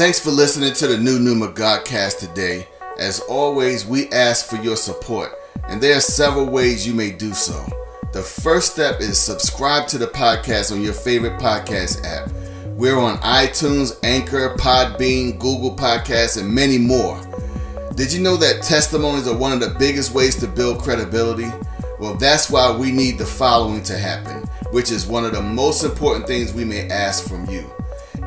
Thanks for listening to the New Numa Godcast today. As always, we ask for your support, and there are several ways you may do so. The first step is subscribe to the podcast on your favorite podcast app. We're on iTunes, Anchor, Podbean, Google Podcasts, and many more. Did you know that testimonies are one of the biggest ways to build credibility? Well, that's why we need the following to happen, which is one of the most important things we may ask from you.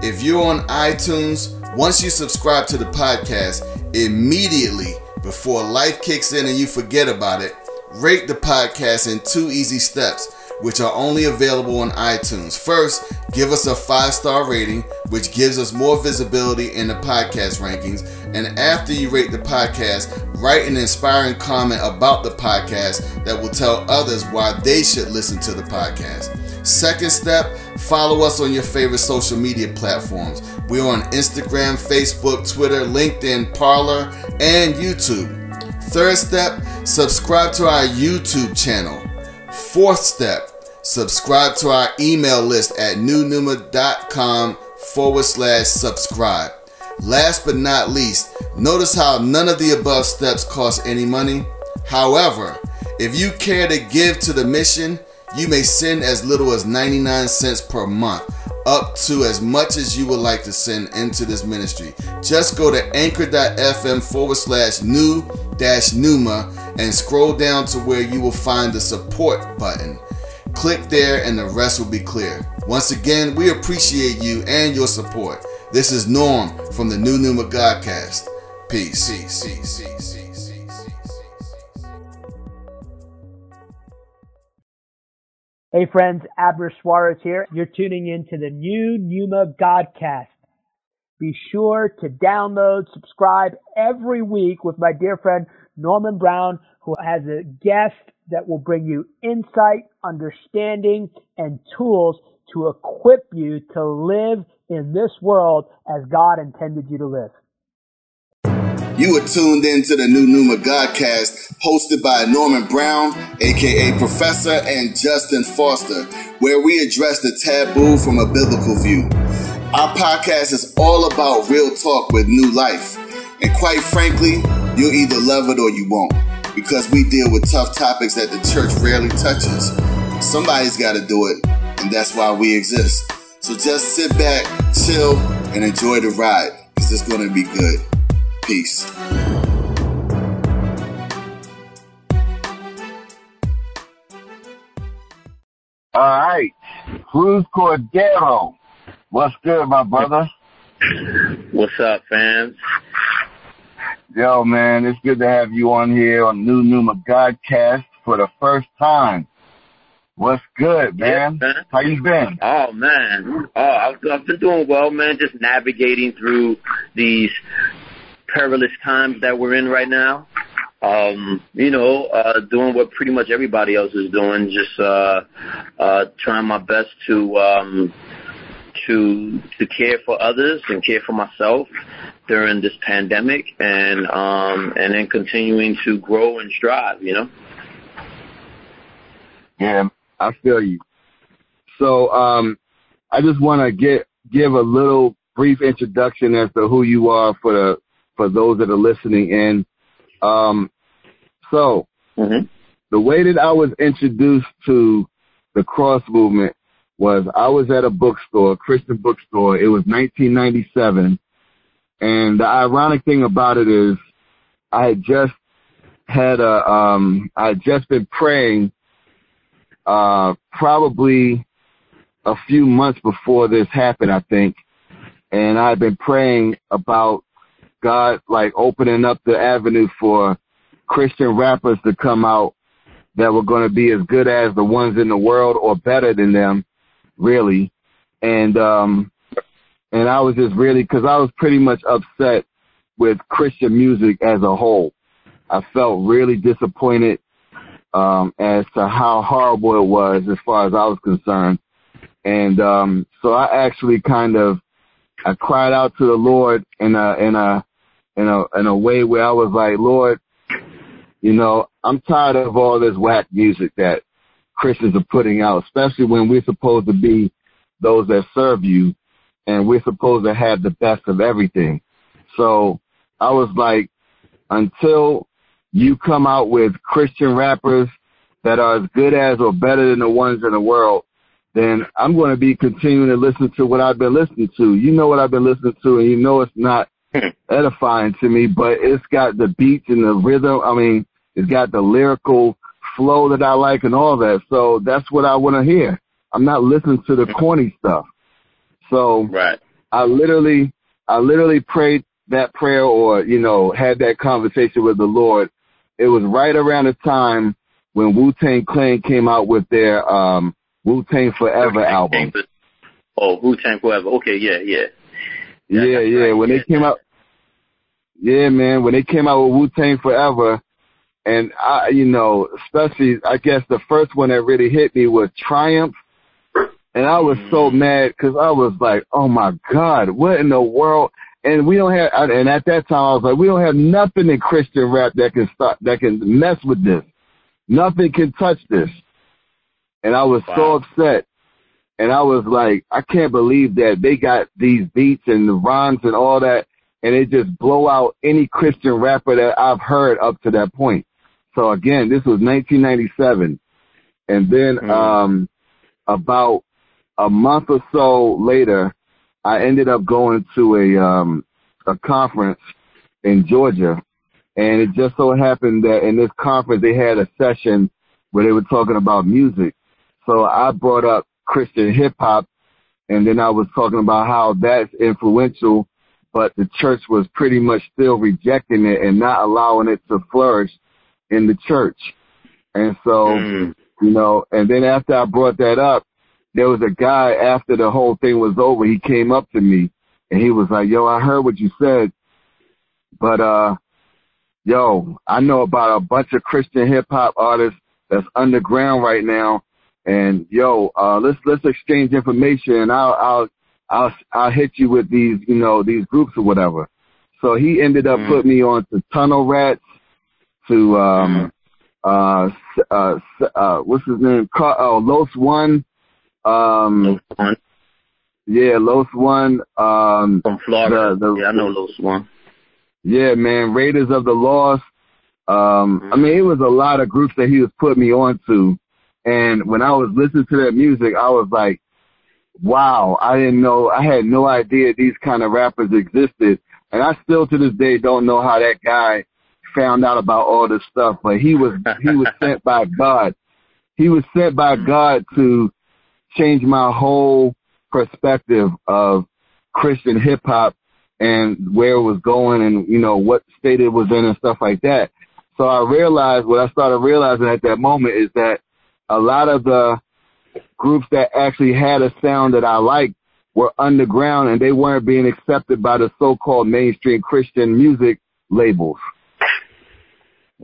If you're on iTunes, once you subscribe to the podcast, immediately before life kicks in and you forget about it, rate the podcast in two easy steps which are only available on iTunes. First, give us a five star rating, which gives us more visibility in the podcast rankings. And after you rate the podcast, write an inspiring comment about the podcast that will tell others why they should listen to the podcast. Second step, follow us on your favorite social media platforms. We're on Instagram, Facebook, Twitter, LinkedIn, Parler, and YouTube. Third step, subscribe to our YouTube channel. Fourth step, subscribe to our email list at newnuma.com forward slash subscribe. Last but not least, notice how none of the above steps cost any money. However, if you care to give to the mission, you may send as little as 99 cents per month, up to as much as you would like to send into this ministry. Just go to anchor.fm forward slash new dash Numa and scroll down to where you will find the support button. Click there and the rest will be clear. Once again, we appreciate you and your support. This is Norm from the New Numa Godcast. Peace. Peace. Peace. Peace. Hey friends, Abner Suarez here. You're tuning in to the new Numa Godcast. Be sure to download, subscribe every week with my dear friend Norman Brown, who has a guest that will bring you insight, understanding, and tools to equip you to live in this world as God intended you to live. You are tuned in to the new Numa Godcast, hosted by Norman Brown, aka Professor, and Justin Foster, where we address the taboo from a biblical view. Our podcast is all about real talk with new life. And quite frankly, you'll either love it or you won't, because we deal with tough topics that the church rarely touches. Somebody's got to do it, and that's why we exist. So just sit back, chill, and enjoy the ride, because it's going to be good. Peace. All right. Cruz Cordero. What's good, my brother? What's up, fans? Yo, man, it's good to have you on here on New Numa Godcast for the first time. What's good, man? Yeah, man. How you been? Oh man, oh I've, I've been doing well, man. Just navigating through these perilous times that we're in right now. Um, you know, uh, doing what pretty much everybody else is doing, just uh, uh, trying my best to um, to to care for others and care for myself during this pandemic, and um, and then continuing to grow and strive. You know. Yeah, I feel you. So, um, I just want to get give a little brief introduction as to who you are for the for those that are listening in. Um, so, Mm-hmm. the way that I was introduced to the cross movement was I was at a bookstore, a Christian bookstore. It was 1997. And the ironic thing about it is I had just had a, um, I had just been praying, uh, probably a few months before this happened, I think. And I had been praying about God, like opening up the avenue for Christian rappers to come out that were going to be as good as the ones in the world or better than them, really. And, um, and I was just really, cause I was pretty much upset with Christian music as a whole. I felt really disappointed, um, as to how horrible it was as far as I was concerned. And, um, so I actually kind of, I cried out to the Lord in a, in a, in a, in a way where I was like, Lord, you know, I'm tired of all this whack music that Christians are putting out, especially when we're supposed to be those that serve you. and we're supposed to have the best of everything. So I was like, until you come out with Christian rappers that are as good as or better than the ones in the world, then I'm going to be continuing to listen to what I've been listening to. You know what I've been listening to, and you know it's not edifying to me, but it's got the beats and the rhythm. I mean, it's got the lyrical flow that I like and all that. So that's what I want to hear. I'm not listening to the corny stuff. So Right. I literally, I literally prayed that prayer or, you know, had that conversation with the Lord. It was right around the time when Wu Tang Clan came out with their, um, Wu Tang Forever album. Oh, Wu Tang Forever. Okay, yeah, yeah. Yeah, yeah. right, When yeah. they came out, yeah, man. When they came out with Wu Tang Forever, and I, you know, especially I guess the first one that really hit me was Triumph, and I was so Mm. mad because I was like, oh my god, what in the world? And we don't have, and at that time I was like, we don't have nothing in Christian rap that can stop, that can mess with this. Nothing can touch this. And I was so upset. And I was like, I can't believe that they got these beats and the rhymes and all that, and it just blow out any Christian rapper that I've heard up to that point. So again, this was 1997. And then, Mm. um, about a month or so later, I ended up going to a, um, a conference in Georgia. And it just so happened that in this conference, they had a session where they were talking about music. So I brought up Christian hip hop and then I was talking about how that's influential, but the church was pretty much still rejecting it and not allowing it to flourish in the church. And so, Mm. you know, and then after I brought that up, there was a guy after the whole thing was over, he came up to me and he was like, yo, I heard what you said, but, uh, yo, I know about a bunch of Christian hip hop artists that's underground right now. And yo, uh, let's, let's exchange information and I'll, I'll, I'll, I'll hit you with these, you know, these groups or whatever. So he ended up Mm. putting me on to Tunnel Rats, to, um, uh, s- uh, uh, what's his name? Car- oh, Los One. Um, Los One yeah, Los One. Um, from Florida. The- the- yeah, I know Los One. yeah, man, Raiders of the Lost. Um, I mean, it was a lot of groups that he was putting me on to. And when I was listening to that music, I was like, wow, I didn't know, I had no idea these kind of rappers existed. And I still to this day don't know how that guy found out about all this stuff, but he was, he was sent by God. He was sent by God to change my whole perspective of Christian hip hop and where it was going and, you know, what state it was in and stuff like that. So I realized, what I started realizing at that moment is that a lot of the groups that actually had a sound that I liked were underground and they weren't being accepted by the so-called mainstream Christian music labels.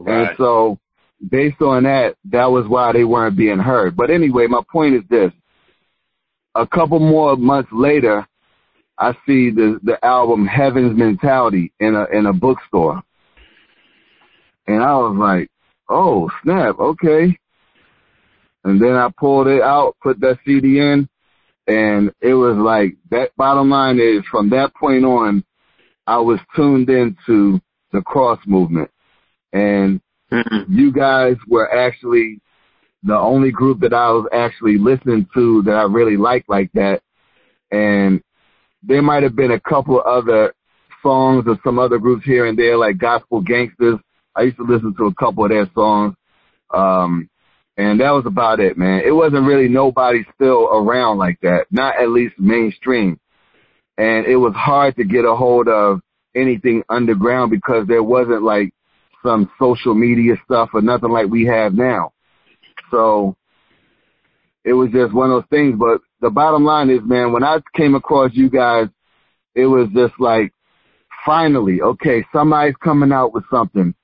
And so based on that, that was why they weren't being heard. But anyway, my point is this. A couple more months later, I see the, the album Heaven's Mentality in a, in a bookstore. And I was like, oh, snap, okay. And then I pulled it out, put that CD in, and it was like, that bottom line is from that point on, I was tuned into the cross movement. And Mm-mm. you guys were actually the only group that I was actually listening to that I really liked like that. And there might have been a couple of other songs of some other groups here and there, like Gospel Gangstaz. I used to listen to a couple of their songs. Um, and that was about it, man. It wasn't really nobody still around like that, not at least mainstream. And it was hard to get a hold of anything underground because there wasn't like some social media stuff or nothing like we have now. So it was just one of those things. But the bottom line is, man, when I came across you guys, it was just like, finally, okay, somebody's coming out with something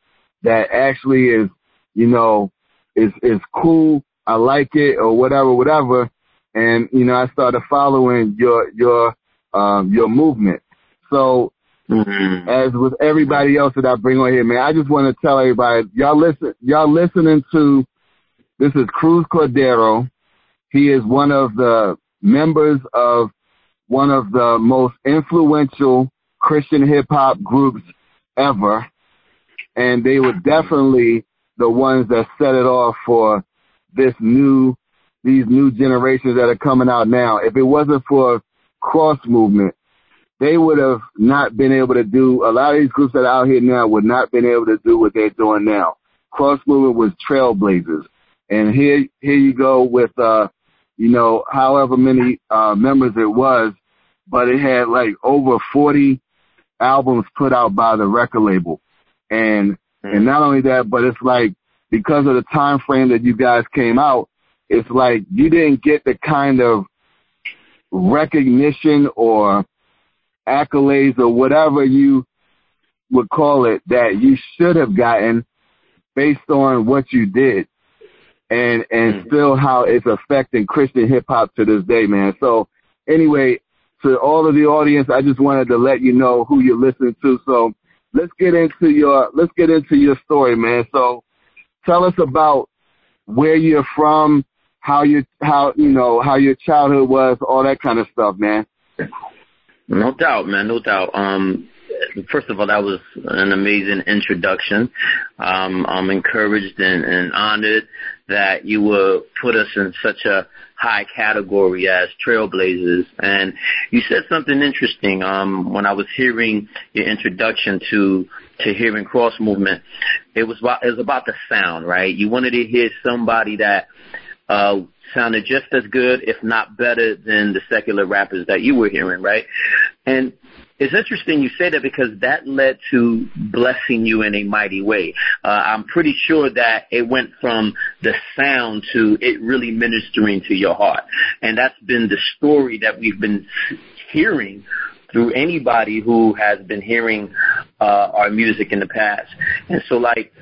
that actually is, you know, is, is cool. I like it or whatever, whatever. And, you know, I started following your, your, um, your movement. So Mm-hmm. as with everybody else that I bring on here, man, I just want to tell everybody, y'all listen, y'all listening to, this is Cruz Cordero. He is one of the members of one of the most influential Christian hip hop groups ever. And they were definitely the ones that set it off for this new, these new generations that are coming out now. If it wasn't for cross movement, they would have not been able to do, a lot of these groups that are out here now would not been able to do what they're doing now. Cross movement was trailblazers. And here, here you go with, uh, you know, however many, uh, members it was, but it had like over 40 albums put out by the record label. And, and not only that, but it's like, because of the time frame that you guys came out, it's like you didn't get the kind of recognition or accolades or whatever you would call it that you should have gotten based on what you did and and mm-hmm. still how it's affecting Christian hip hop to this day, man. So anyway, to all of the audience, I just wanted to let you know who you're listening to. So let's get into your let's get into your story, man. So tell us about where you're from, how you how you know how your childhood was, all that kind of stuff, man. No doubt, man. No doubt. Um, first of all, that was an amazing introduction. Um, I'm encouraged and, and honored that you would put us in such a high category as trailblazers. And you said something interesting um, when I was hearing your introduction to to hearing cross movement. It was about it was about the sound, right? You wanted to hear somebody that uh, sounded just as good, if not better, than the secular rappers that you were hearing, right? And it's interesting you say that because that led to blessing you in a mighty way. Uh, I'm pretty sure that it went from the sound to it really ministering to your heart. And that's been the story that we've been hearing through anybody who has been hearing uh, our music in the past. And so, like,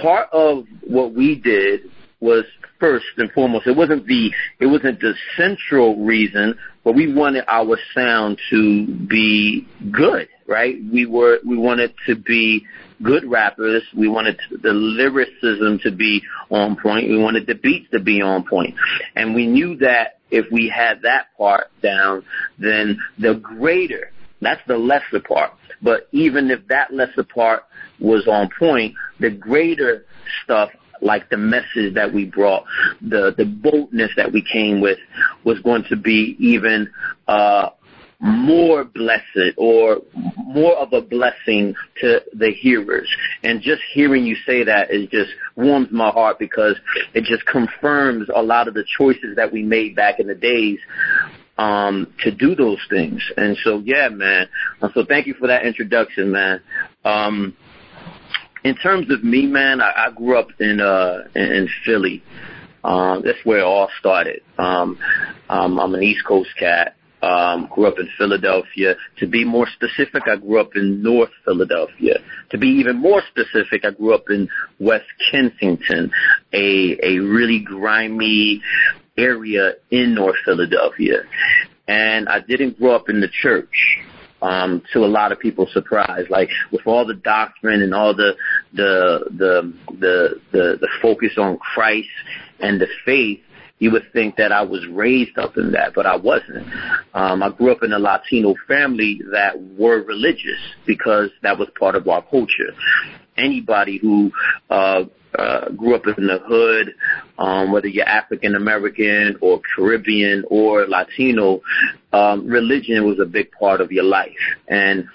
part of what we did was first and foremost. It wasn't the it wasn't the central reason, but we wanted our sound to be good, right? We were we wanted to be good rappers. We wanted the lyricism to be on point. We wanted the beats to be on point. point, and we knew that if we had that part down, then the greater that's the lesser part. But even if that lesser part was on point, the greater stuff like the message that we brought, the the boldness that we came with, was going to be even uh, more blessed or more of a blessing to the hearers. And just hearing you say that is just warms my heart because it just confirms a lot of the choices that we made back in the days um to do those things. And so yeah, man. So thank you for that introduction, man. Um in terms of me, man, I, I grew up in uh in, in Philly. Um, that's where it all started. Um, um, I'm an East Coast cat. Um, grew up in Philadelphia. To be more specific, I grew up in North Philadelphia. To be even more specific, I grew up in West Kensington, a a really grimy area in North Philadelphia. And I didn't grow up in the church um, to a lot of people's surprise. Like with all the doctrine and all the the the the the, the focus on Christ and the faith, you would think that I was raised up in that, but I wasn't. Um, I grew up in a Latino family that were religious because that was part of our culture. Anybody who uh, uh, grew up in the hood, um, whether you're African American or Caribbean or Latino, um, religion was a big part of your life. And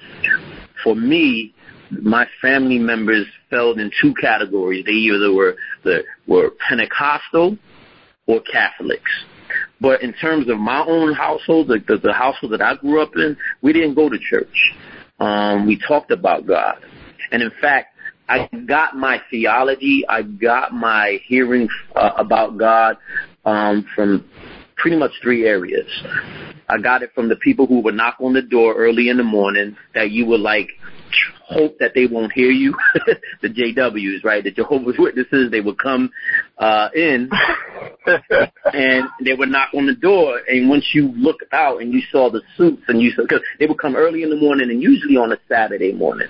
for me, my family members fell in two categories. They either were the were Pentecostal or Catholics. But in terms of my own household, the, the, the household that I grew up in, we didn't go to church. Um, we talked about God. And in fact, I got my theology, I got my hearing uh, about God um, from pretty much three areas. I got it from the people who would knock on the door early in the morning that you would like hope that they won't hear you. the JWs, right? The Jehovah's Witnesses, they would come uh in and they would knock on the door and once you looked out and you saw the suits and you saw because they would come early in the morning and usually on a Saturday morning.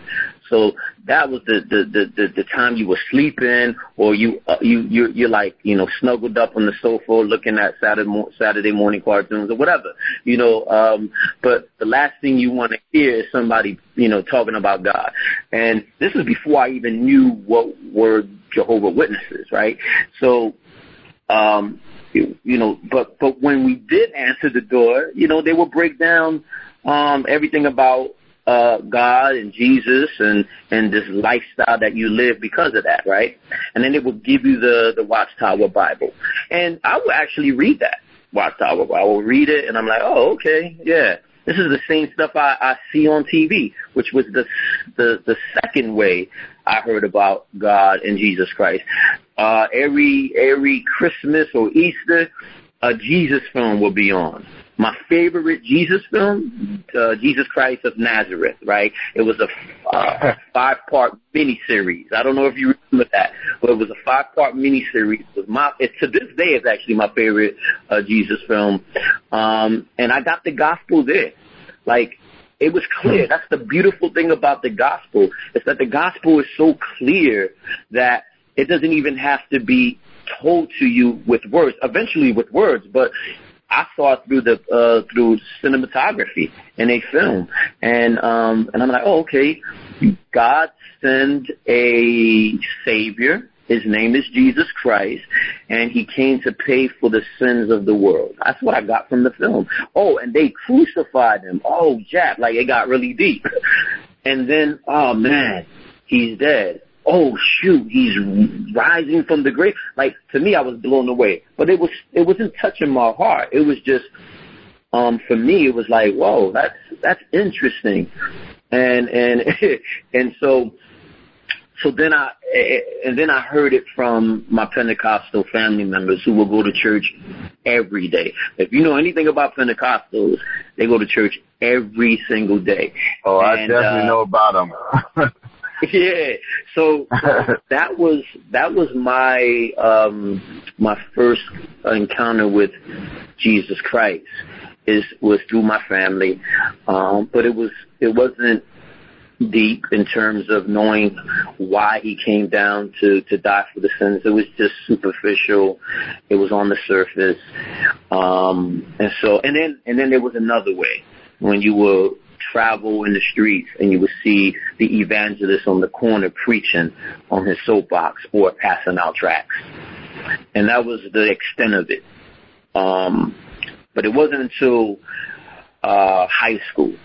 So that was the the the the, the time you were sleeping, or you uh, you you you're like you know snuggled up on the sofa looking at Saturday Saturday morning cartoons or whatever, you know. Um, but the last thing you want to hear is somebody you know talking about God, and this is before I even knew what were Jehovah Witnesses, right? So um, you, you know, but but when we did answer the door, you know, they would break down um, everything about uh, God and Jesus and and this lifestyle that you live because of that, right? And then they would give you the the Watchtower Bible, and I would actually read that Watchtower Bible. I would read it, and I'm like, oh, okay, yeah. This is the same stuff I, I see on TV, which was the the the second way I heard about God and Jesus Christ. Uh, every every Christmas or Easter, a Jesus film will be on. My favorite Jesus film, uh, Jesus Christ of Nazareth, right? It was a uh, five-part miniseries. I don't know if you remember that, but it was a five-part miniseries. It was my, it, to this day, it's actually my favorite uh, Jesus film. Um, and I got the gospel there. Like, it was clear. That's the beautiful thing about the gospel. Is that the gospel is so clear that it doesn't even have to be told to you with words. Eventually with words, but I saw it through the uh, through cinematography in a film, and um, and I'm like, oh, okay. God sent a savior. His name is Jesus Christ, and he came to pay for the sins of the world. That's what I got from the film. Oh, and they crucified him. Oh, Jack, like it got really deep. And then, oh man, he's dead oh shoot, he's rising from the grave. Like to me, I was blown away. But it was it wasn't touching my heart. It was just um for me, it was like, whoa, that's that's interesting. And and and so so then I and then I heard it from my Pentecostal family members who will go to church every day. If you know anything about Pentecostals, they go to church every single day. Oh, I definitely uh, know about them. yeah. So that was that was my um my first encounter with Jesus Christ is was through my family. Um but it was it wasn't deep in terms of knowing why he came down to to die for the sins. It was just superficial. It was on the surface. Um and so and then and then there was another way when you were travel in the streets and you would see the evangelist on the corner preaching on his soapbox or passing out tracts. And that was the extent of it. Um, but it wasn't until uh, high school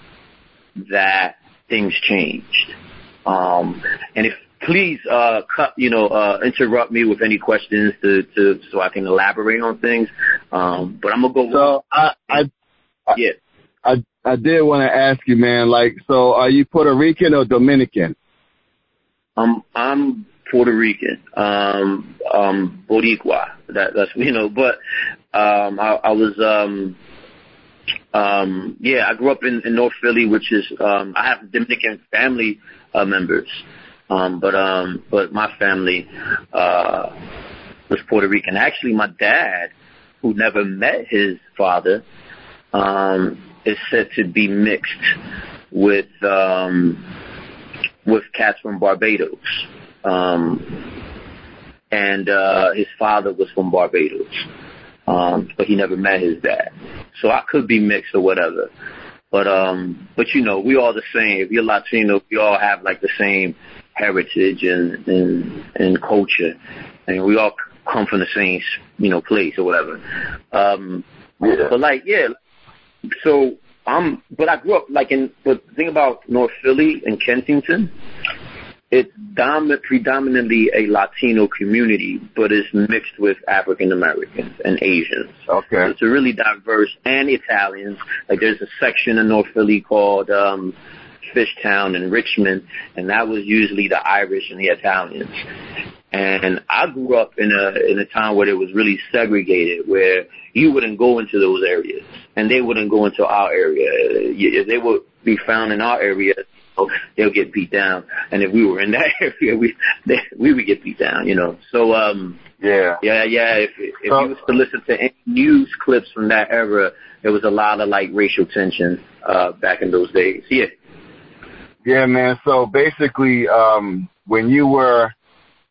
that things changed. Um, and if please uh, cut, you know, uh, interrupt me with any questions to, to so I can elaborate on things. Um, but I'm gonna go. So I, I, yeah. I I did want to ask you, man. Like, so are you Puerto Rican or Dominican? Um, I'm Puerto Rican. Um, um, Boricua. That that's you know, but um, I, I was um, um, yeah, I grew up in, in North Philly, which is um, I have Dominican family uh, members, um, but um, but my family uh, was Puerto Rican. Actually, my dad, who never met his father, um, is said to be mixed with um, with cats from Barbados. Um, and uh, his father was from Barbados, um, but he never met his dad. So I could be mixed or whatever. But um, but you know, we all the same. If you're Latino, we all have like the same heritage and and, and culture, and we all come from the same you know place or whatever. Um, yeah. But like yeah, so I'm, but I grew up like in. But the thing about North Philly and Kensington, it's dominant, predominantly a Latino community, but it's mixed with African Americans and Asians. Okay. So it's a really diverse and Italians. Like there's a section in North Philly called um Fishtown and Richmond, and that was usually the Irish and the Italians. And I grew up in a in a town where it was really segregated, where you wouldn't go into those areas, and they wouldn't go into our area. If they would be found in our area, they'll get beat down. And if we were in that area, we they, we would get beat down. You know. So um, yeah, yeah, yeah. If if so, you was to listen to any news clips from that era, there was a lot of like racial tension uh, back in those days. Yeah. Yeah, man. So basically, um, when you were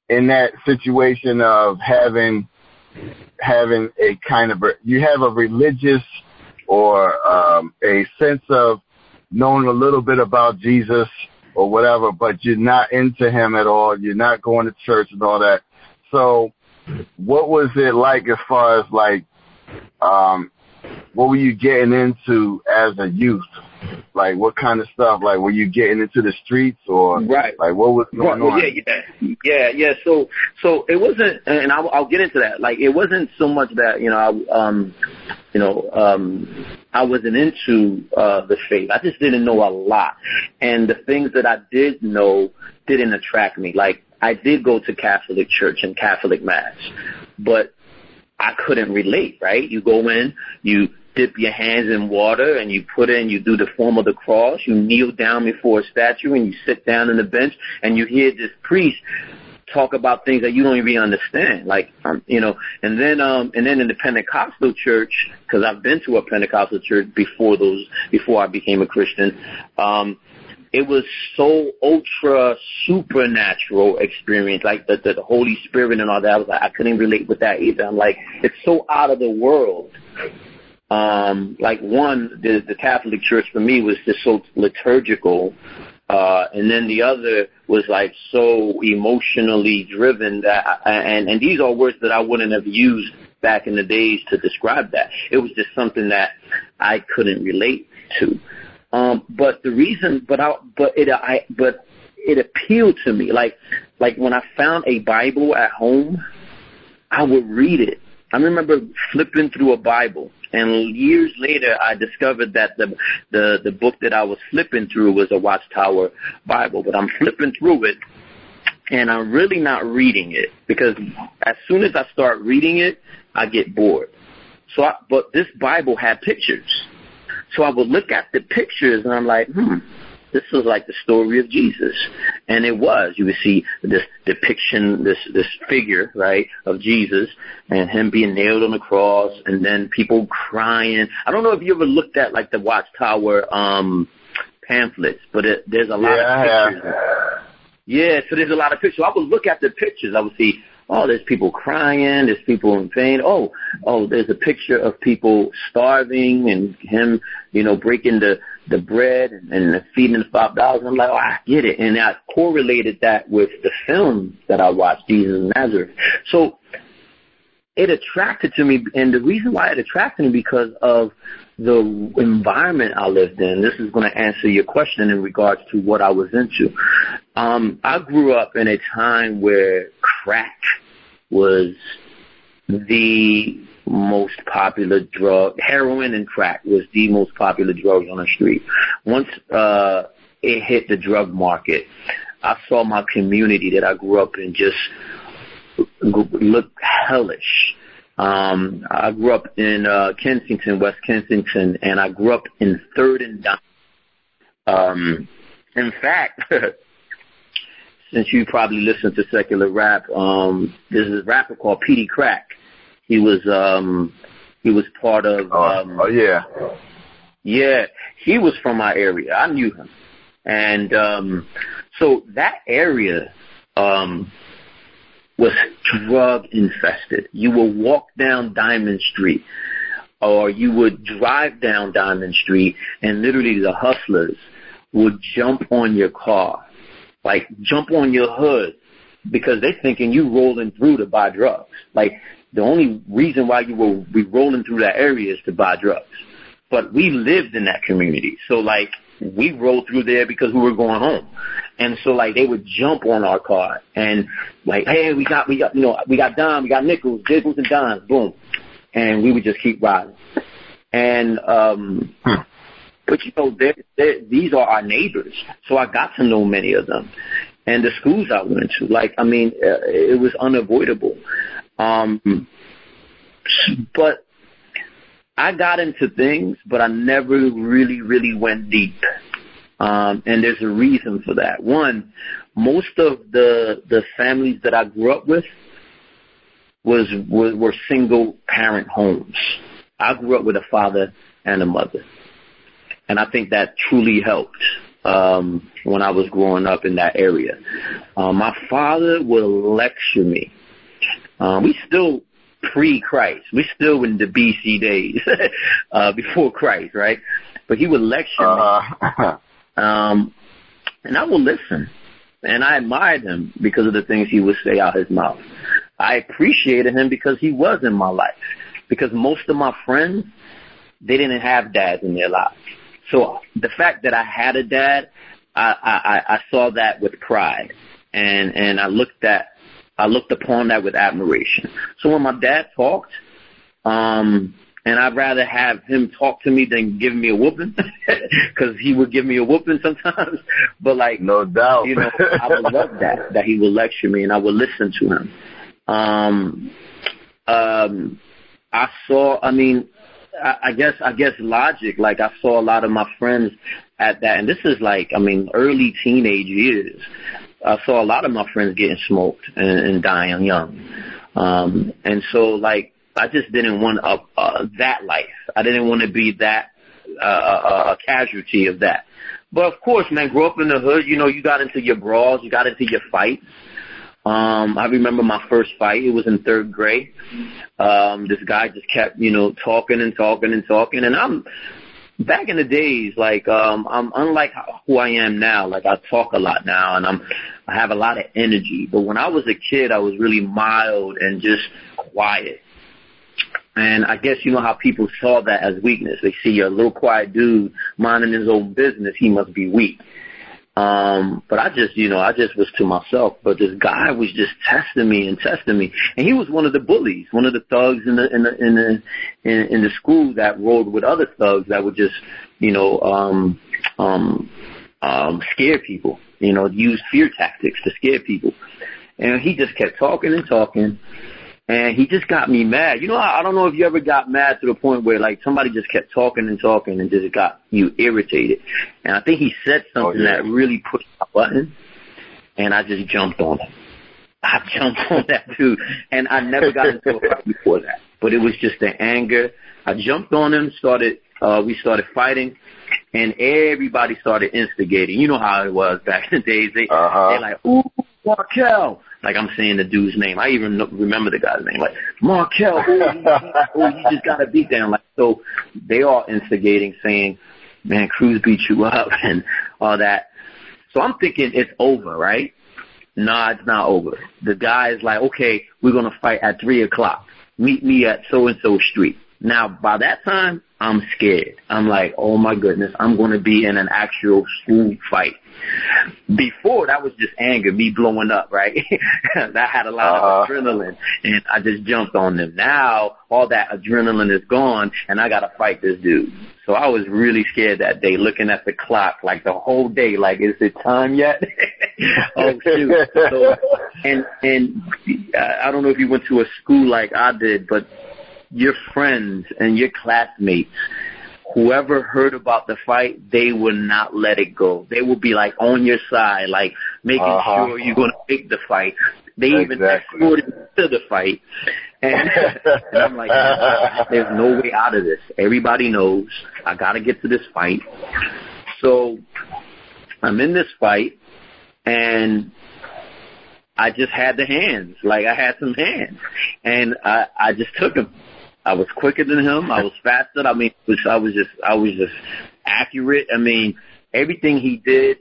in that situation of having having a kind of you have a religious or um, a sense of knowing a little bit about Jesus or whatever, but you're not into him at all. You're not going to church and all that. So, what was it like as far as like, um, what were you getting into as a youth? Like what kind of stuff? Like were you getting into the streets or right? Like what was going right. on? Yeah, yeah, yeah, yeah. So, so it wasn't, and I'll, I'll get into that. Like it wasn't so much that you know, I, um, you know, um, I wasn't into uh, the faith. I just didn't know a lot, and the things that I did know didn't attract me. Like I did go to Catholic church and Catholic mass, but I couldn't relate. Right? You go in, you dip your hands in water and you put in, you do the form of the cross, you kneel down before a statue and you sit down on the bench and you hear this priest talk about things that you don't even understand, like um, you know. And then, um, and then in the Pentecostal church, because I've been to a Pentecostal church before those, before I became a Christian. Um, it was so ultra supernatural experience, like the, the the Holy Spirit and all that. I was like, I couldn't relate with that either. I'm like, it's so out of the world um, like one, the, the Catholic Church for me was just so liturgical, uh, and then the other was like so emotionally driven that, I, and and these are words that I wouldn't have used back in the days to describe that. It was just something that I couldn't relate to. Um, but the reason, but I, but it, I, but it appealed to me. Like, like when I found a Bible at home, I would read it. I remember flipping through a Bible and years later, I discovered that the the the book that I was flipping through was a Watchtower Bible. But I'm flipping through it, and I'm really not reading it because as soon as I start reading it, I get bored. So, I, but this Bible had pictures, so I would look at the pictures and I'm like, hmm, this was like the story of Jesus. And it was. You would see this depiction, this this figure, right, of Jesus and him being nailed on the cross and then people crying. I don't know if you ever looked at like the Watchtower um pamphlets, but it, there's a lot yeah, of pictures. Yeah, so there's a lot of pictures. So I would look at the pictures. I would see oh, there's people crying, there's people in pain. Oh, oh, there's a picture of people starving and him, you know, breaking the the bread and, and feeding the five dollars. I'm like, oh, I get it, and I correlated that with the film that I watched, Jesus of Nazareth. So it attracted to me, and the reason why it attracted me because of the environment I lived in. This is going to answer your question in regards to what I was into. Um, I grew up in a time where crack was the most popular drug. Heroin and crack was the most popular drugs on the street. Once uh, it hit the drug market, I saw my community that I grew up in just look hellish. Um, I grew up in uh, Kensington, West Kensington, and I grew up in Third and Dime. Um, in fact, since you probably listen to secular rap, um, there's a rapper called Peedi Crakk. He was um, he was part of. Oh, um, oh yeah. Yeah, he was from my area. I knew him, and um, so that area um, was drug infested. You would walk down Diamond Street, or you would drive down Diamond Street, and literally the hustlers would jump on your car, like jump on your hood, because they're thinking you rolling through to buy drugs. Like the only reason why you will be rolling through that area is to buy drugs. But we lived in that community, so like we rolled through there because we were going home. And so like they would jump on our car and like, hey, we got we got you know we got dime, we got nickels, nickels and dimes, boom, and we would just keep riding. And um, hmm. but you know they're, they're, these are our neighbors, so I got to know many of them. And the schools I went to, like I mean, uh, it was unavoidable. Um, but I got into things, but I never really, really went deep. Um, and there's a reason for that. One, most of the the families that I grew up with was, was were single parent homes. I grew up with a father and a mother, and I think that truly helped. um, when I was growing up in that area. Uh, my father would lecture me. Um, we still pre-Christ. We still in the BC days, uh, before Christ, right? But he would lecture uh-huh. me. Um, and I would listen. And I admired him because of the things he would say out his mouth. I appreciated him because he was in my life. Because most of my friends, they didn't have dads in their lives. So the fact that I had a dad, I, I, I saw that with pride, and and I looked at I looked upon that with admiration. So when my dad talked, um, and I'd rather have him talk to me than give me a whooping, because he would give me a whooping sometimes. But like, no doubt, you know, I would love that that he would lecture me and I would listen to him. Um, um, I saw. I mean, I, I guess I guess logic. Like I saw a lot of my friends at that, and this is like I mean early teenage years. I saw a lot of my friends getting smoked and, and dying young, um, and so like I just didn't want a, uh, that life. I didn't want to be that uh, a, a casualty of that. But of course, man, grew up in the hood. You know, you got into your brawls, you got into your fights. Um, I remember my first fight. It was in third grade. Um, this guy just kept, you know, talking and talking and talking, and I'm back in the days, like um, I'm unlike who I am now. Like I talk a lot now, and I'm I have a lot of energy. But when I was a kid, I was really mild and just quiet. And I guess you know how people saw that as weakness. They see a little quiet dude minding his own business. He must be weak. Um, but I just, you know, I just was to myself. But this guy was just testing me and testing me, and he was one of the bullies, one of the thugs in the in the in the in, in the school that rolled with other thugs that would just, you know, um, um, um, scare people. You know, use fear tactics to scare people. And he just kept talking and talking and he just got me mad. You know, I, I don't know if you ever got mad to the point where like somebody just kept talking and talking and just got you irritated. And I think he said oh, something oh, yeah. that really pushed my button, and I just jumped on him. I jumped on that dude, and I never got into a fight before that. But it was just the anger. I jumped on him, started. uh We started fighting, and everybody started instigating. You know how it was back in the days. They uh-huh. they like, ooh, Markel. Like I'm saying the dude's name. I even remember the guy's name. Like Markel. Oh, he, oh, he just got a beat down. Like so, they all instigating, saying, "Man, Cruz beat you up" and all that. So I'm thinking it's over, right? Nah, it's not over. The guy is like, "Okay, we're gonna fight at three o'clock. Meet me at so and so street." Now, by that time, I'm scared. I'm like, oh my goodness, I'm going to be in an actual school fight. Before that was just anger, me blowing up, right? that had a lot uh-huh. of adrenaline and I just jumped on them. Now all that adrenaline is gone and I gotta fight this dude. So I was really scared that day looking at the clock like the whole day, like is it time yet? oh shoot. So, and, and I don't know if you went to a school like I did, but your friends and your classmates, whoever heard about the fight, they will not let it go. They will be like on your side, like making uh-huh. sure you're going to pick the fight. They exactly. even escorted to the fight. And, and I'm like, there's no way out of this. Everybody knows I got to get to this fight. So I'm in this fight and I just had the hands, like I had some hands, and I I just took them. I was quicker than him. I was faster. I mean, was, I was just, I was just accurate. I mean, everything he did,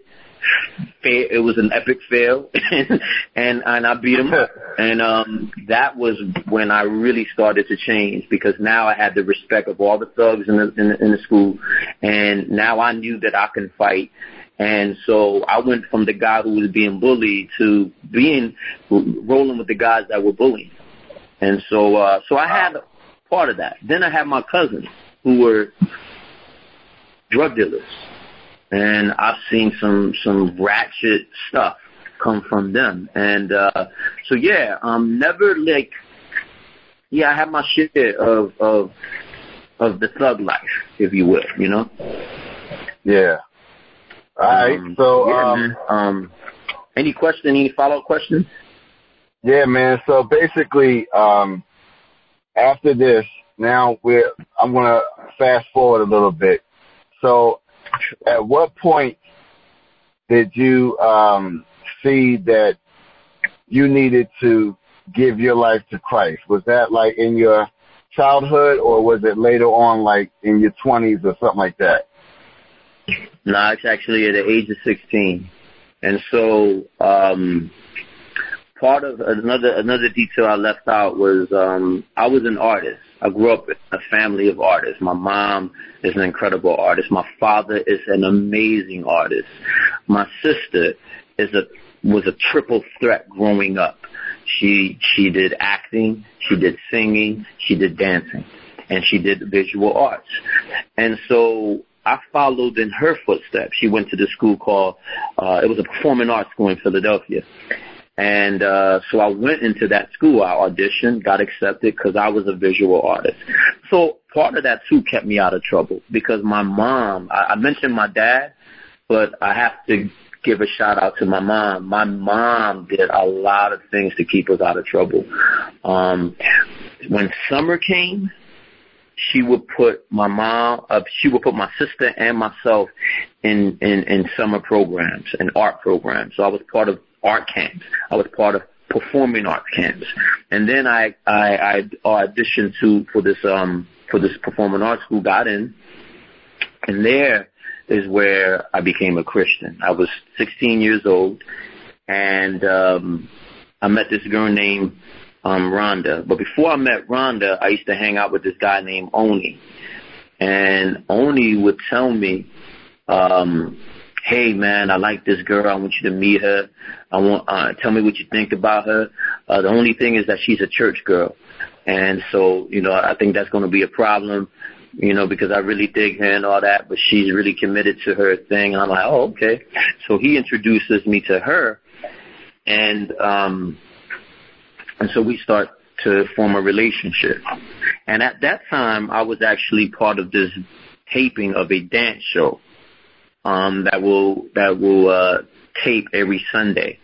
it was an epic fail, and and I beat him. Up. And um, that was when I really started to change because now I had the respect of all the thugs in the in the, in the school, and now I knew that I can fight. And so I went from the guy who was being bullied to being rolling with the guys that were bullying. And so, uh, so I had part of that. Then I had my cousins who were drug dealers, and I've seen some some ratchet stuff come from them. And uh, so yeah, um, never like yeah, I have my share of of of the thug life, if you will, you know. Yeah. All right. Um, so yeah, um, um, any question? Any follow up questions? Yeah, man. So basically, um, after this, now we're I'm gonna fast forward a little bit. So, at what point did you um, see that you needed to give your life to Christ? Was that like in your childhood or was it later on like in your 20s or something like that? No, it's actually at the age of 16. And so, um, part of another another detail I left out was um, I was an artist. I grew up in a family of artists. My mom is an incredible artist. My father is an amazing artist. My sister is a was a triple threat growing up. She she did acting, she did singing, she did dancing, and she did visual arts. And so I followed in her footsteps. She went to the school called uh, it was a performing arts school in Philadelphia, and uh, so I went into that school. I auditioned, got accepted because I was a visual artist. So part of that too kept me out of trouble because my mom. I, I mentioned my dad, but I have to give a shout out to my mom. My mom did a lot of things to keep us out of trouble. Um, when summer came, she would put my mom uh, she would put my sister and myself in in in summer programs and art programs so i was part of art camps. I was part of performing arts camps, and then I I, I auditioned to for this um for this performing arts school. Got in, and there is where I became a Christian. I was 16 years old, and um, I met this girl named um, Rhonda. But before I met Rhonda, I used to hang out with this guy named Oni, and Oni would tell me. Um, hey man, I like this girl. I want you to meet her. I want uh, tell me what you think about her. Uh, the only thing is that she's a church girl, and so you know I think that's going to be a problem. You know, because I really dig her and all that, but she's really committed to her thing. And I'm like, oh, okay. So he introduces me to her, and um, and so we start to form a relationship. And at that time, I was actually part of this taping of a dance show um, that will that will uh, tape every Sunday,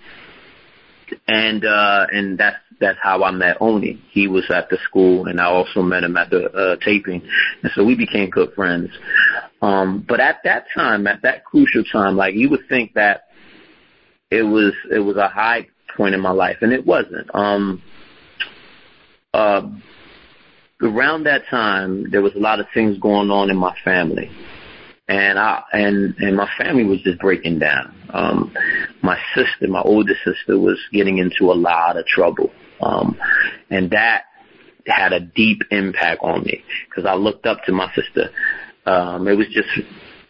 and uh, and that's that's how I met Oni. He was at the school, and I also met him at the uh, taping, and so we became good friends. Um, but at that time, at that crucial time, like you would think that it was it was a high point in my life, and it wasn't. Um, uh, around that time, there was a lot of things going on in my family and I and and my family was just breaking down. Um, my sister, my older sister, was getting into a lot of trouble, um, and that had a deep impact on me because I looked up to my sister. Um, it was just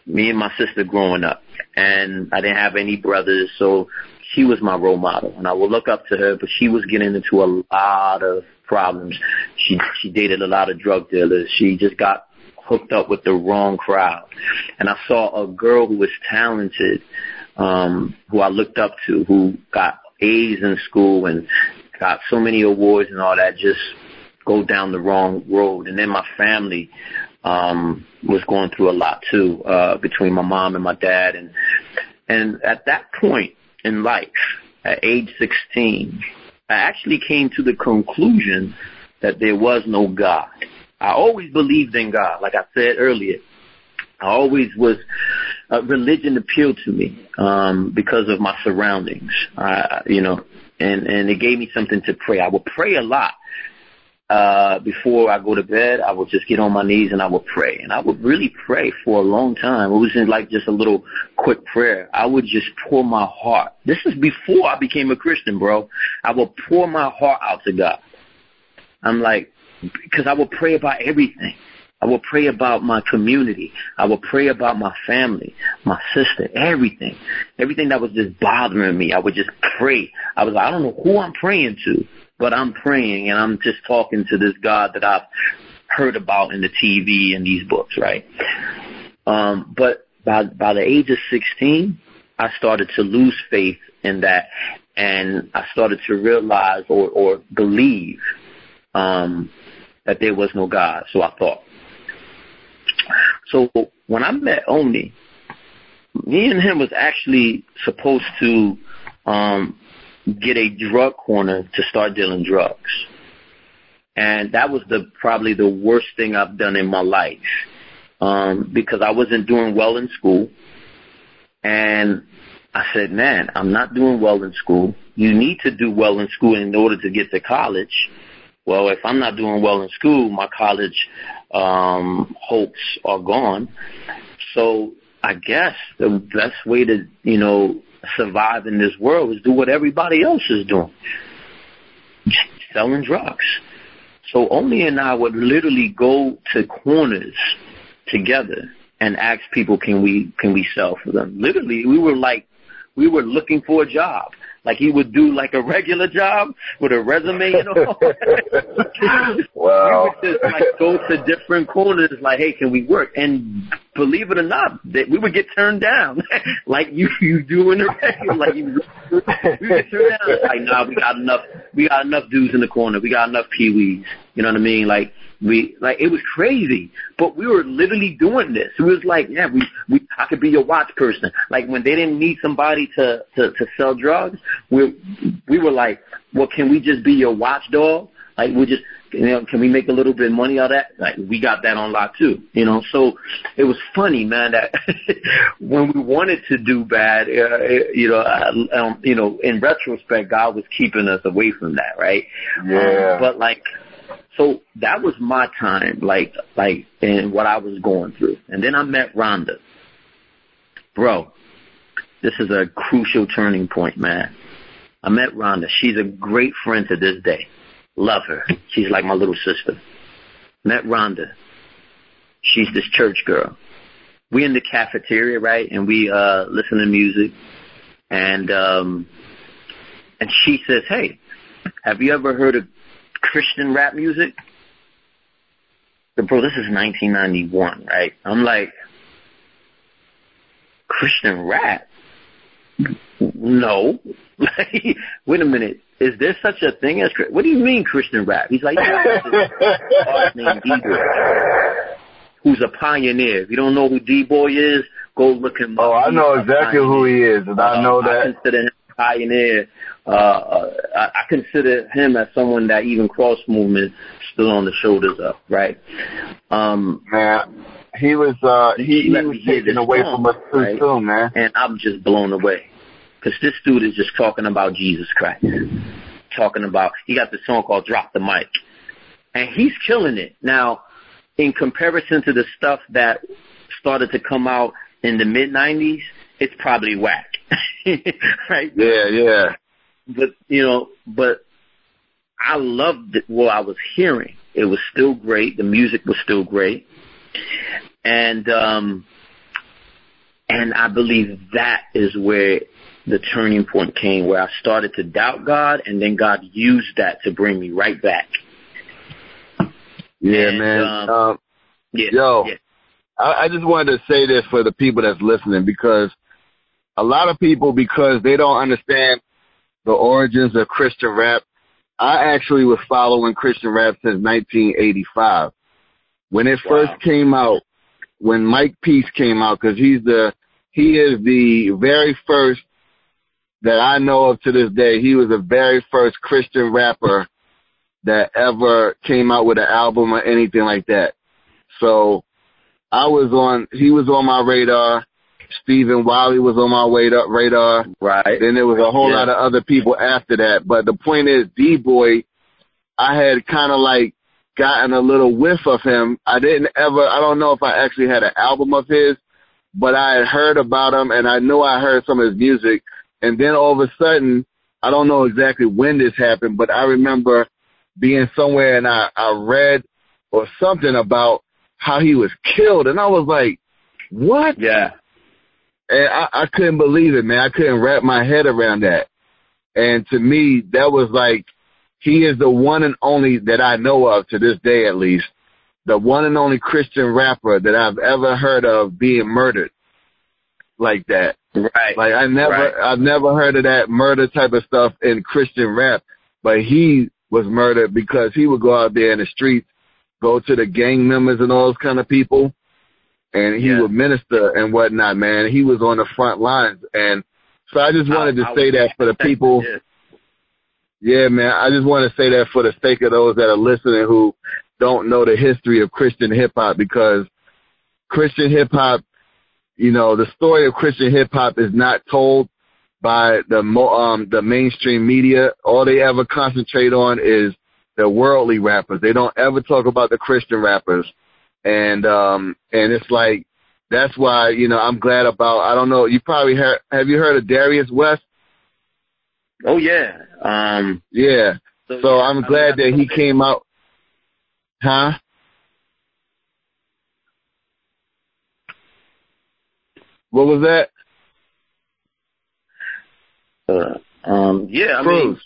me and my sister growing up, and I didn't have any brothers, so she was my role model, and I would look up to her. But she was getting into a lot of problems. She she dated a lot of drug dealers. She just got hooked up with the wrong crowd. And I saw a girl who was talented, um, who I looked up to, who got A's in school and got so many awards and all that, just go down the wrong road. And then my family um was going through a lot too, uh, between my mom and my dad and and at that point in life, at age sixteen, I actually came to the conclusion that there was no God. I always believed in God, like I said earlier. I always was uh, religion appealed to me um, because of my surroundings, uh, you know, and and it gave me something to pray. I would pray a lot uh, before I go to bed. I would just get on my knees and I would pray, and I would really pray for a long time. It wasn't like just a little quick prayer. I would just pour my heart. This is before I became a Christian, bro. I would pour my heart out to God. I'm like, because I will pray about everything. I will pray about my community. I will pray about my family, my sister, everything. Everything that was just bothering me, I would just pray. I was like, I don't know who I'm praying to, but I'm praying and I'm just talking to this God that I've heard about in the TV and these books, right? Um, but by by the age of 16, I started to lose faith in that, and I started to realize or or believe um, that there was no God, so I thought. So when I met Oni, me and him was actually supposed to um, get a drug corner to start dealing drugs. And that was the probably the worst thing I've done in my life. Um, because I wasn't doing well in school and I said, man, I'm not doing well in school. You need to do well in school in order to get to college. Well, if I'm not doing well in school, my college um, hopes are gone. So I guess the best way to, you know, survive in this world is do what everybody else is doing. Selling drugs. So Oni and I would literally go to corners together and ask people, can we can we sell for them? Literally, we were like, we were looking for a job. Like he would do like a regular job with a resume and all. wow. We would just like go to different corners, like, hey, can we work? And believe it or not, that we would get turned down, like you you do in the regular. Like you, we get turned down. Like, nah, we got enough. We got enough dudes in the corner. We got enough peewees. You know what I mean? Like we like it was crazy, but we were literally doing this. It was like, yeah, we we I could be your watch person. Like when they didn't need somebody to to to sell drugs, we we were like, well, can we just be your watchdog? Like we just you know, can we make a little bit of money out of that? Like we got that on lock too, you know. So it was funny, man, that when we wanted to do bad, uh, you know, uh, um, you know, in retrospect, God was keeping us away from that, right? Yeah. Um, but like so that was my time, like like and what I was going through. And then I met Rhonda. Bro, this is a crucial turning point, man. I met Rhonda. She's a great friend to this day. Love her. She's like my little sister. Met Rhonda. She's this church girl. We in the cafeteria, right? And we uh listen to music. And um and she says, Hey, have you ever heard of Christian rap music? But bro, this is 1991, right? I'm like, Christian rap? No. Like, wait a minute. Is there such a thing as what do you mean Christian rap? He's like, yeah, named D-Boy, who's a pioneer. If you don't know who D-Boy is, go look him up. Oh, I know exactly who he is, and I uh, know I that. consider him a pioneer. Uh, uh, I, I consider him as someone that even cross movement stood on the shoulders of, right? Um, Man, he was uh he, he was taken away song, from us too right? soon, man. and I'm just blown away because this dude is just talking about Jesus Christ, talking about he got this song called "Drop the Mic," and he's killing it now. In comparison to the stuff that started to come out in the mid '90s, it's probably whack, right? Yeah, yeah. But you know, but I loved what I was hearing. It was still great. The music was still great, and um, and I believe that is where the turning point came, where I started to doubt God, and then God used that to bring me right back. Yeah, And, man. um, um, Yeah, Yo. yeah, I, I just wanted to say this for the people that's listening because a lot of people, because they don't understand the origins of Christian rap, I actually was following Christian rap since 1985. When it Wow. first came out, when Mike Peace came out, because he's the, he is the very first that I know of to this day. He was the very first Christian rapper that ever came out with an album or anything like that. So I was on, he was on my radar. Stephen Wiley was on my way radar. radar. right. Then there was a whole Yeah. lot of other people after that. But the point is, D-Boy, I had kind of like gotten a little whiff of him. I didn't ever, I don't know if I actually had an album of his, but I had heard about him and I knew I heard some of his music. And then all of a sudden, I don't know exactly when this happened, but I remember being somewhere and I, I read or something about how he was killed. And I was like, what? Yeah, And I, I couldn't believe it, man. I couldn't wrap my head around that. And to me, that was like, he is the one and only that I know of to this day at least, the one and only Christian rapper that I've ever heard of being murdered like that. right. Like I never, Right. I've never heard of that murder type of stuff in Christian rap, but he was murdered because he would go out there in the streets, go to the gang members and all those kind of people, and he Yeah. would minister and whatnot. Man, he was on the front lines, and so I just wanted I- to I say that for the people. Yeah. Yeah, man, I just want to say that for the sake of those that are listening who don't know the history of Christian hip hop because Christian hip hop, you know, the story of Christian hip hop is not told by the mo- um the mainstream media. All they ever concentrate on is the worldly rappers. They don't ever talk about the Christian rappers. And um and it's like that's why, you know, I'm glad about I don't know, you probably heard have you heard of Darius West? Oh yeah. Um Yeah. So, so I'm glad that he came out Huh? What was that? Uh, um, yeah, I Cruz.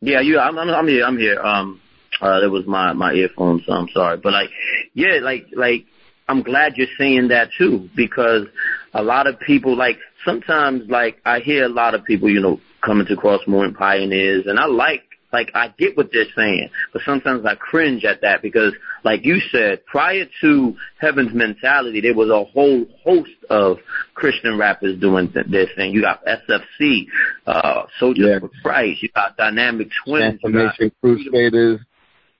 mean, yeah, you, I'm, I'm, I'm here, I'm here. Um, uh, that was my my earphones. So I'm sorry, but like, yeah, like, like, I'm glad you're saying that too because a lot of people, like, sometimes, like, I hear a lot of people, you know, coming to Cross Movement Pioneers, and I like like I get what they're saying, but sometimes I cringe at that because, like you said, prior to Heaven's Mentality, there was a whole host of Christian rappers doing th- their thing. You got SFC, uh, Soldiers Yeah. for Christ. You got Dynamic Twins. Transformation Crusaders.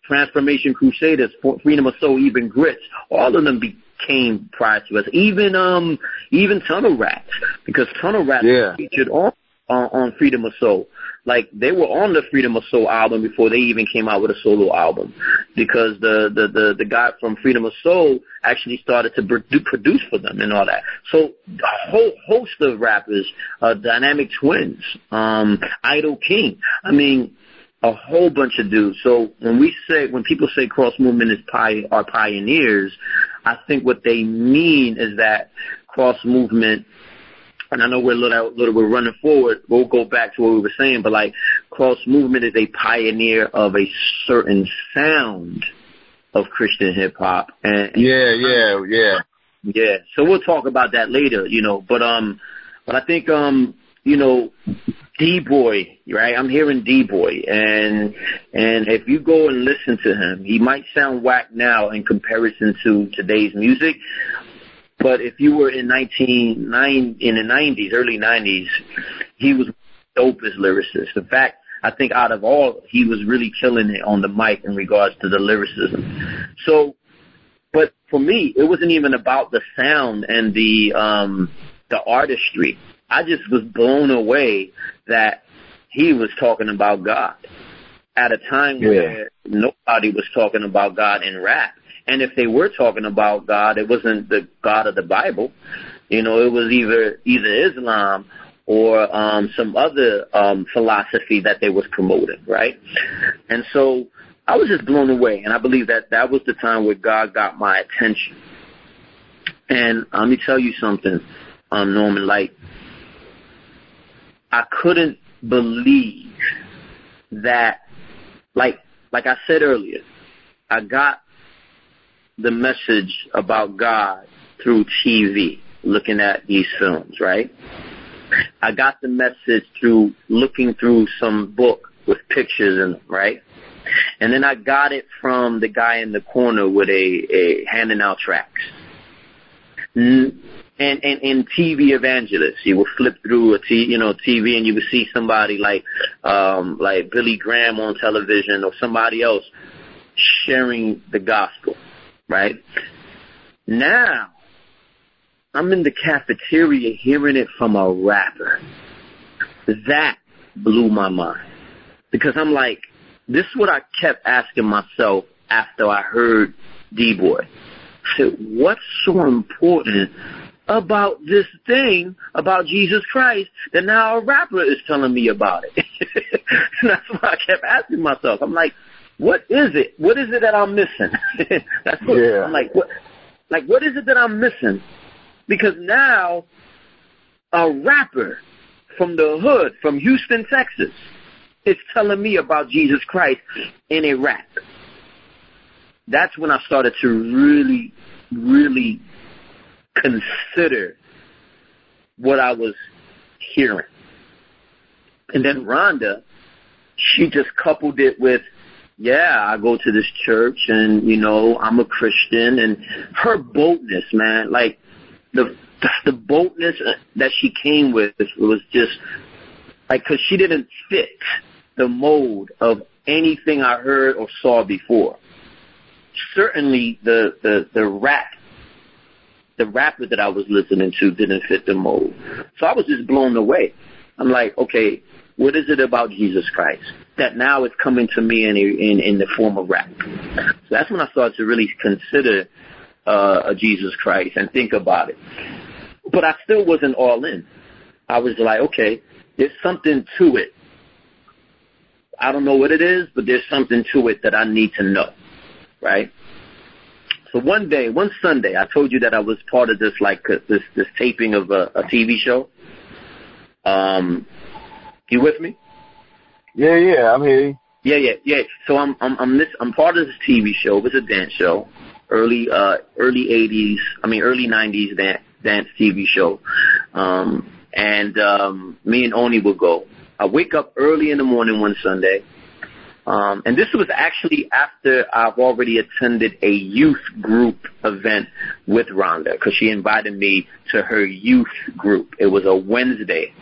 Transformation Crusaders, Freedom of Soul, even Grits. All of them became prior to us. Even um, even Tunnel Rats, because Tunnel Rats Yeah. featured on, on on Freedom of Soul. Like they were on the Freedom of Soul album before they even came out with a solo album, because the the the, the guy from Freedom of Soul actually started to produ- produce for them and all that. So a whole host of rappers, uh, Dynamic Twins, um, Idol King. I mean, a whole bunch of dudes. So when we say, when people say cross movement is pi- are pioneers, I think what they mean is that cross movement, and I know we're a little, little bit running forward. We'll go back to what we were saying, but like cross movement is a pioneer of a certain sound of Christian hip hop. And Yeah, yeah, yeah. yeah. So we'll talk about that later, you know. But um but I think um, you know, D Boy, right? I'm hearing D Boy and and if you go and listen to him, he might sound whack now in comparison to today's music. But if you were in nineteen nine in the nineties, early nineties, he was dopest lyricist. In fact, I think out of all, he was really killing it on the mic in regards to the lyricism. So but for me, it wasn't even about the sound and the um the artistry. I just was blown away that he was talking about God at a time Yeah. where nobody was talking about God in rap. And if they were talking about God, it wasn't the God of the Bible. You know, it was either either Islam or um some other um philosophy that they was promoting, right? And so I was just blown away, and I believe that that was the time where God got my attention. And let me tell you something, um, Norman. Like, I couldn't believe that, like, like I said earlier, I got the message about God through TV, looking at these films, right? I got the message through looking through some book with pictures in them, right? And then I got it from the guy in the corner with a, a handing out tracks. And, and, and TV evangelists, you would flip through a t, you know, TV and you would see somebody like, um, like Billy Graham on television or somebody else sharing the gospel, right? Now, I'm in the cafeteria hearing it from a rapper. That blew my mind. Because I'm like, this is what I kept asking myself after I heard D-Boy. I said, what's so important about this thing about Jesus Christ that now a rapper is telling me about it? and that's why I kept asking myself. I'm like, what is it? What is it that I'm missing? that's what Yeah. I'm like, what, like, what is it that I'm missing? Because now a rapper from the hood, from Houston, Texas, is telling me about Jesus Christ in a rap. That's when I started to really, really consider what I was hearing. And then Rhonda, she just coupled it with, yeah, I go to this church and, you know, I'm a Christian and her boldness, man, like the, the boldness that she came with was just like, cause she didn't fit the mold of anything I heard or saw before. Certainly the, the, the rap, the rapper that I was listening to didn't fit the mold. So I was just blown away. I'm like, okay, what is it about Jesus Christ that now is coming to me in in, in the form of rap? So that's when I started to really consider uh, Jesus Christ and think about it. But I still wasn't all in. I was like, okay, there's something to it. I don't know what it is, but there's something to it that I need to know, right? So one day, one Sunday, I told you that I was part of this like uh, this this taping of a, a TV show. Um, you with me? Yeah, yeah, I'm here. Yeah, yeah, yeah. So I'm I'm I'm this I'm part of this TV show. It was a dance show, early uh early '80s. I mean early '90s dance dance TV show. Um, and um, me and Oni would go. I wake up early in the morning one Sunday. Um, and this was actually after I've already attended a youth group event with Rhonda because she invited me to her youth group. It was a Wednesday.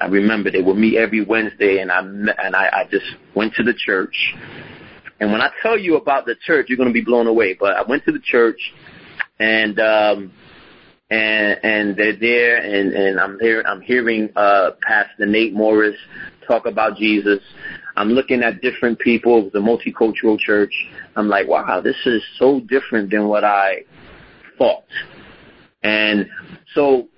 I remember they would meet every Wednesday, and I and I, I just went to the church. And when I tell you about the church, you're going to be blown away. But I went to the church, and um, and and they're there, and and I'm here. I'm hearing uh, Pastor Nate Morris talk about Jesus. I'm looking at different people. It was a multicultural church. I'm like, wow, this is so different than what I thought. And so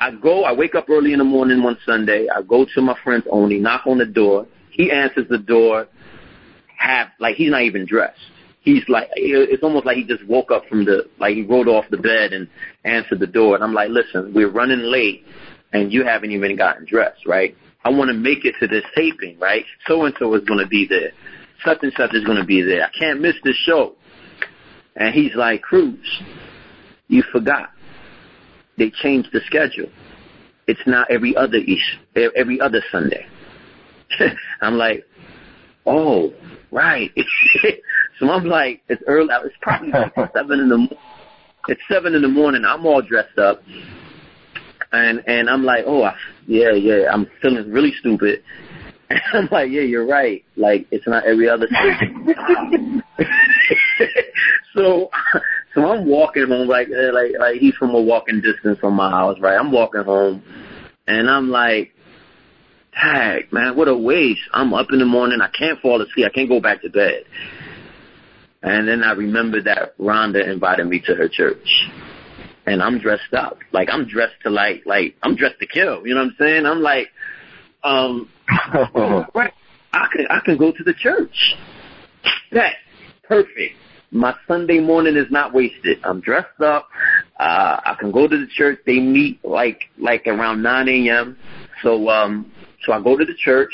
I go, I wake up early in the morning one Sunday. I go to my friend's Oni, knock on the door. He answers the door, half like he's not even dressed. He's like, it's almost like he just woke up from the, like he rolled off the bed and answered the door. And I'm like, listen, we're running late, and you haven't even gotten dressed, right? I want to make it to this taping, right? So and so is going to be there. Such and such is going to be there. I can't miss this show. And he's like, Cruz, you forgot. They changed the schedule. It's now every other East, every other Sunday. I'm like, oh, right. so I'm like, it's early. It's probably like seven in the morning. It's seven in the morning. I'm all dressed up, and and I'm like, oh, I, yeah, yeah. I'm feeling really stupid. And I'm like, yeah, you're right. Like, it's not every other Sunday. so, so I'm walking home like, uh, like, like he's from a walking distance from my house, right? I'm walking home, and I'm like, tag, man, what a waste. I'm up in the morning. I can't fall asleep. I can't go back to bed. And then I remember that Rhonda invited me to her church. And I'm dressed up. Like I'm dressed to like like I'm dressed to kill. You know what I'm saying? I'm like, um right. I can I can go to the church. That perfect. My Sunday morning is not wasted. I'm dressed up. Uh I can go to the church. They meet like like around nine AM. So um so I go to the church.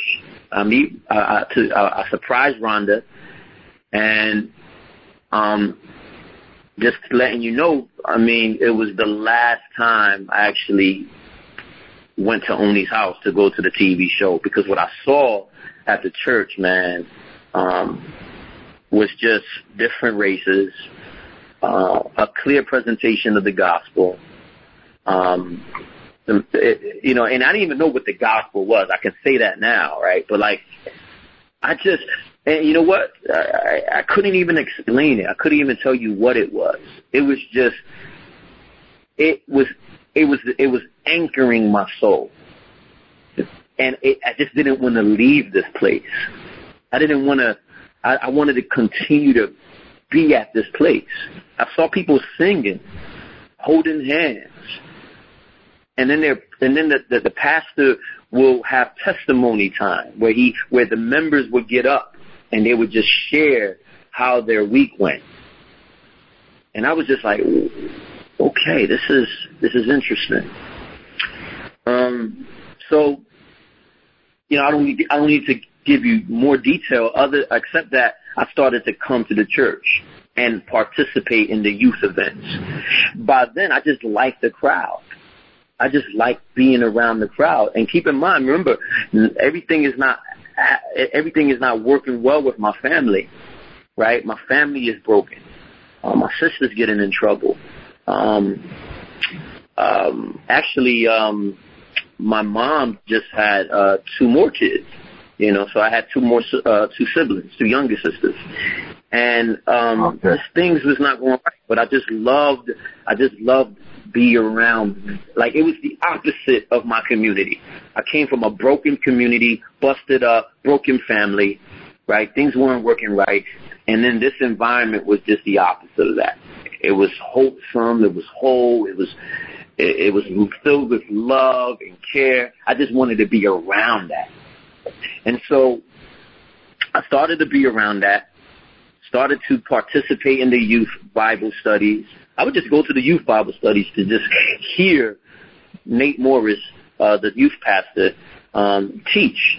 I meet. Uh, to uh, I surprise Rhonda, and um, just letting you know. I mean, it was the last time I actually went to Oni's house to go to the TV show because what I saw at the church, man, um, was just different races, uh, a clear presentation of the gospel. Um, you know, and I didn't even know what the gospel was. I can say that now, right? But like, I just, and you know what? I, I couldn't even explain it. I couldn't even tell you what it was. It was just, it was, it was, it was anchoring my soul, and it, I just didn't want to leave this place. I didn't want to. I, I wanted to continue to be at this place. I saw people singing, holding hands and then there and then the, the, the pastor will have testimony time where he where the members would get up and they would just share how their week went. And I was just like, okay, this is this is interesting. Um, so, you know, I don't need I don't need to give you more detail other except that I started to come to the church and participate in the youth events. By then, I just liked the crowd. I just like being around the crowd. And keep in mind, remember, everything is not everything is not working well with my family, right? My family is broken. Uh, my sister's getting in trouble. Um, um, actually, um, my mom just had uh, two more kids. You know, so I had two more uh, two siblings, two younger sisters, and um, okay. things was not going right. But I just loved, I just loved be around. Like it was the opposite of my community. I came from a broken community, busted up, broken family, right? Things weren't working right. And then this environment was just the opposite of that. It was wholesome. It was whole. It was, it, it was filled with love and care. I just wanted to be around that. And so I started to be around that started to participate in the youth Bible studies. I would just go to the youth Bible studies to just hear Nate Morris, uh, the youth pastor, um, teach.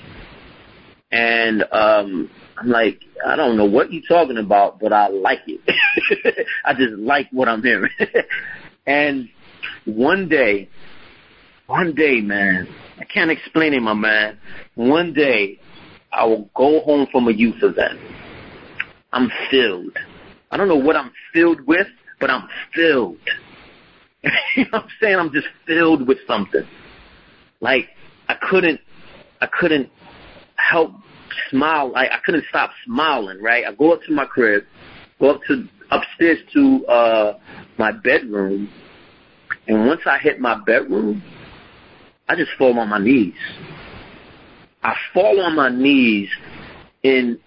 And um, I'm like, I don't know what you're talking about, but I like it. I just like what I'm hearing. and one day, one day, man, I can't explain it, my man. One day, I will go home from a youth event I'm filled. I don't know what I'm filled with, but I'm filled. you know what I'm saying? I'm just filled with something. Like I couldn't, I couldn't help smile. I, I couldn't stop smiling. Right? I go up to my crib, go up to upstairs to uh my bedroom, and once I hit my bedroom, I just fall on my knees. I fall on my knees in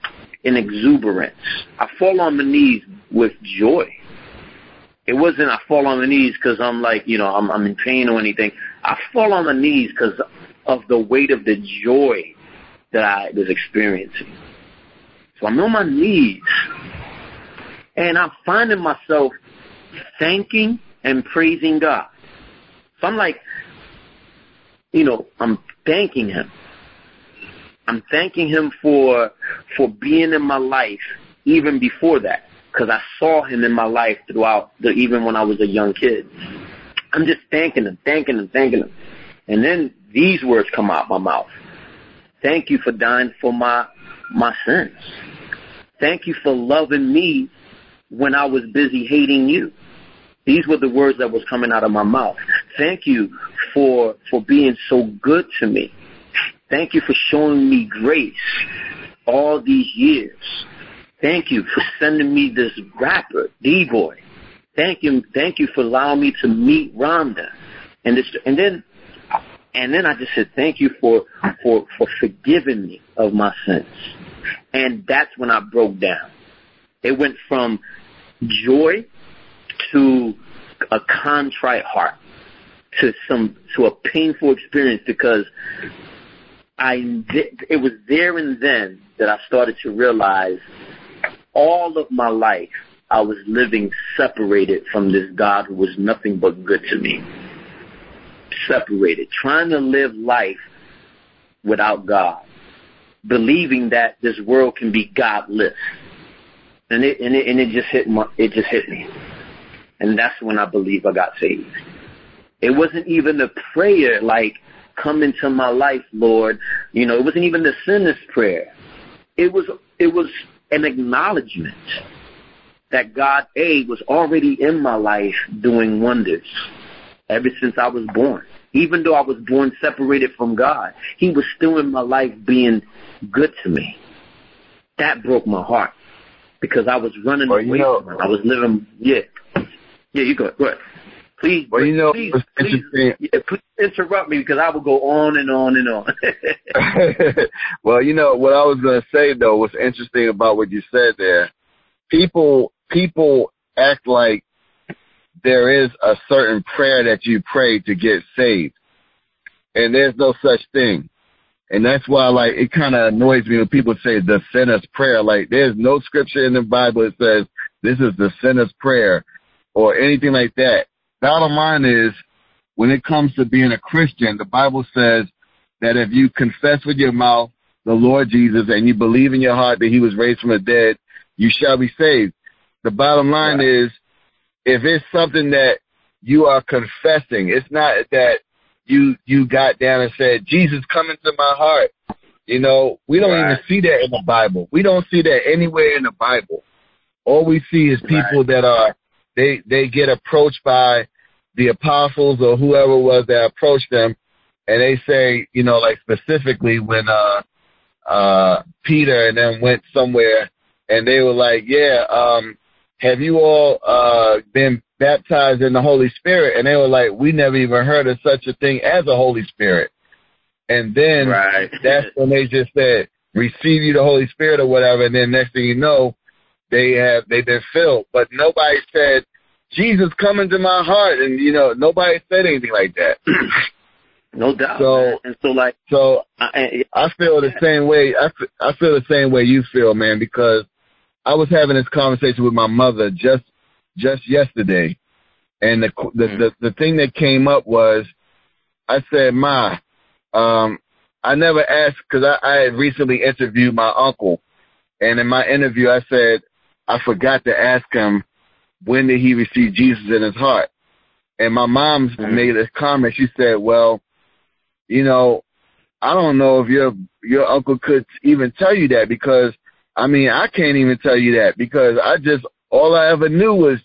in exuberance. I fall on my knees with joy. It wasn't I fall on my knees because I'm like, you know, I'm, I'm in pain or anything. I fall on my knees because of the weight of the joy that I was experiencing. So I'm on my knees and I'm finding myself thanking and praising God. So I'm like, you know, I'm thanking Him. I'm thanking him for for being in my life even before that because I saw him in my life throughout the even when I was a young kid. I'm just thanking him, thanking him, thanking him. And then these words come out my mouth. Thank you for dying for my my sins. Thank you for loving me when I was busy hating you. These were the words that was coming out of my mouth. Thank you for for being so good to me. Thank you for showing me grace all these years. Thank you for sending me this rapper, D-Boy. Thank you, thank you for allowing me to meet Rhonda. And this, and then, and then I just said, thank you for, for, for forgiving me of my sins. And that's when I broke down. It went from joy to a contrite heart to some, to a painful experience because I it was there and then that I started to realize all of my life I was living separated from this God who was nothing but good to me. Separated, trying to live life without God, believing that this world can be godless. And it and it, and it just hit my, it just hit me. And that's when I believe I got saved. It wasn't even a prayer like come into my life, Lord. You know, it wasn't even the sinner's prayer. It was it was an acknowledgement that God A was already in my life doing wonders ever since I was born. Even though I was born separated from God, He was still in my life being good to me. That broke my heart because I was running well, away know, from Him. I was living, yeah, yeah. You go, go ahead. Please, well, you know, please, please, yeah, please interrupt me because I will go on and on and on. well, you know what I was going to say though. What's interesting about what you said there? People, people act like there is a certain prayer that you pray to get saved, and there's no such thing. And that's why, like, it kind of annoys me when people say the sinner's prayer. Like, there's no scripture in the Bible that says this is the sinner's prayer or anything like that bottom line is, when it comes to being a Christian, the Bible says that if you confess with your mouth the Lord Jesus and you believe in your heart that he was raised from the dead, you shall be saved. The bottom line is, if it's something that you are confessing, it's not that you you got down and said, Jesus, come into my heart. You know, we don't right. even see that in the Bible. We don't see that anywhere in the Bible. All we see is people right. that are they they get approached by the apostles or whoever was that approached them, and they say, you know, like specifically when uh uh Peter and them went somewhere, and they were like, yeah, um, have you all uh been baptized in the Holy Spirit, and they were like, we never even heard of such a thing as a Holy Spirit. And then Right. that's when they just said, receive you the Holy Spirit or whatever, and then next thing you know, they have they've been filled. But nobody said, Jesus come into my heart and you know, nobody said anything like that. no doubt. So- man. and so like, So I, I I feel the same way. I, f- I feel the same way you feel, man, because I was having this conversation with my mother just just yesterday, and the the Mm. the, the thing that came up was, I said, "Ma, um, I never asked because I, I had recently interviewed my uncle, and in my interview I said I forgot to ask him when did he receive Jesus in his heart, and my mom Mm. made a comment. She said, "Well, you know." I don't know if your your uncle could even tell you that because I mean I can't even tell you that because I just all I ever knew was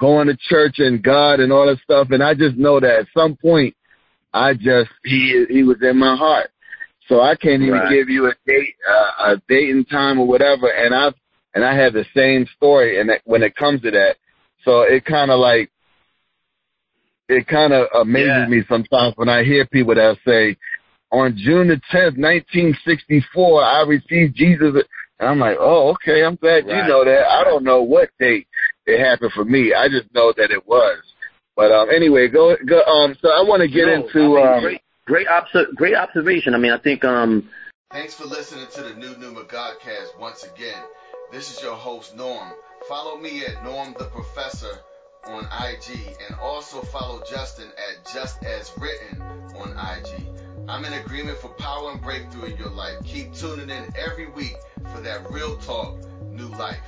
going to church and God and all that stuff and I just know that at some point I just he he was in my heart. So I can't even Right. give you a date uh, a date and time or whatever and I and I have the same story and when it comes to that. So it kind of like it kind of amazes Yeah. me sometimes when I hear people that say on June the 10th, 1964, I received Jesus. And I'm like, oh, okay. I'm glad you know that. I don't know what date it happened for me. I just know that it was. But um, anyway, go go. Um, so I want to get no, into I mean, um, great, great, obser- great observation. I mean, I think um, Thanks for listening to the New Numa Godcast once again. This is your host, Norm. Follow me at Norm the Professor on IG and also follow Justin at Just As Written on IG. I'm in agreement for power and breakthrough in your life. Keep tuning in every week for that real talk, new life.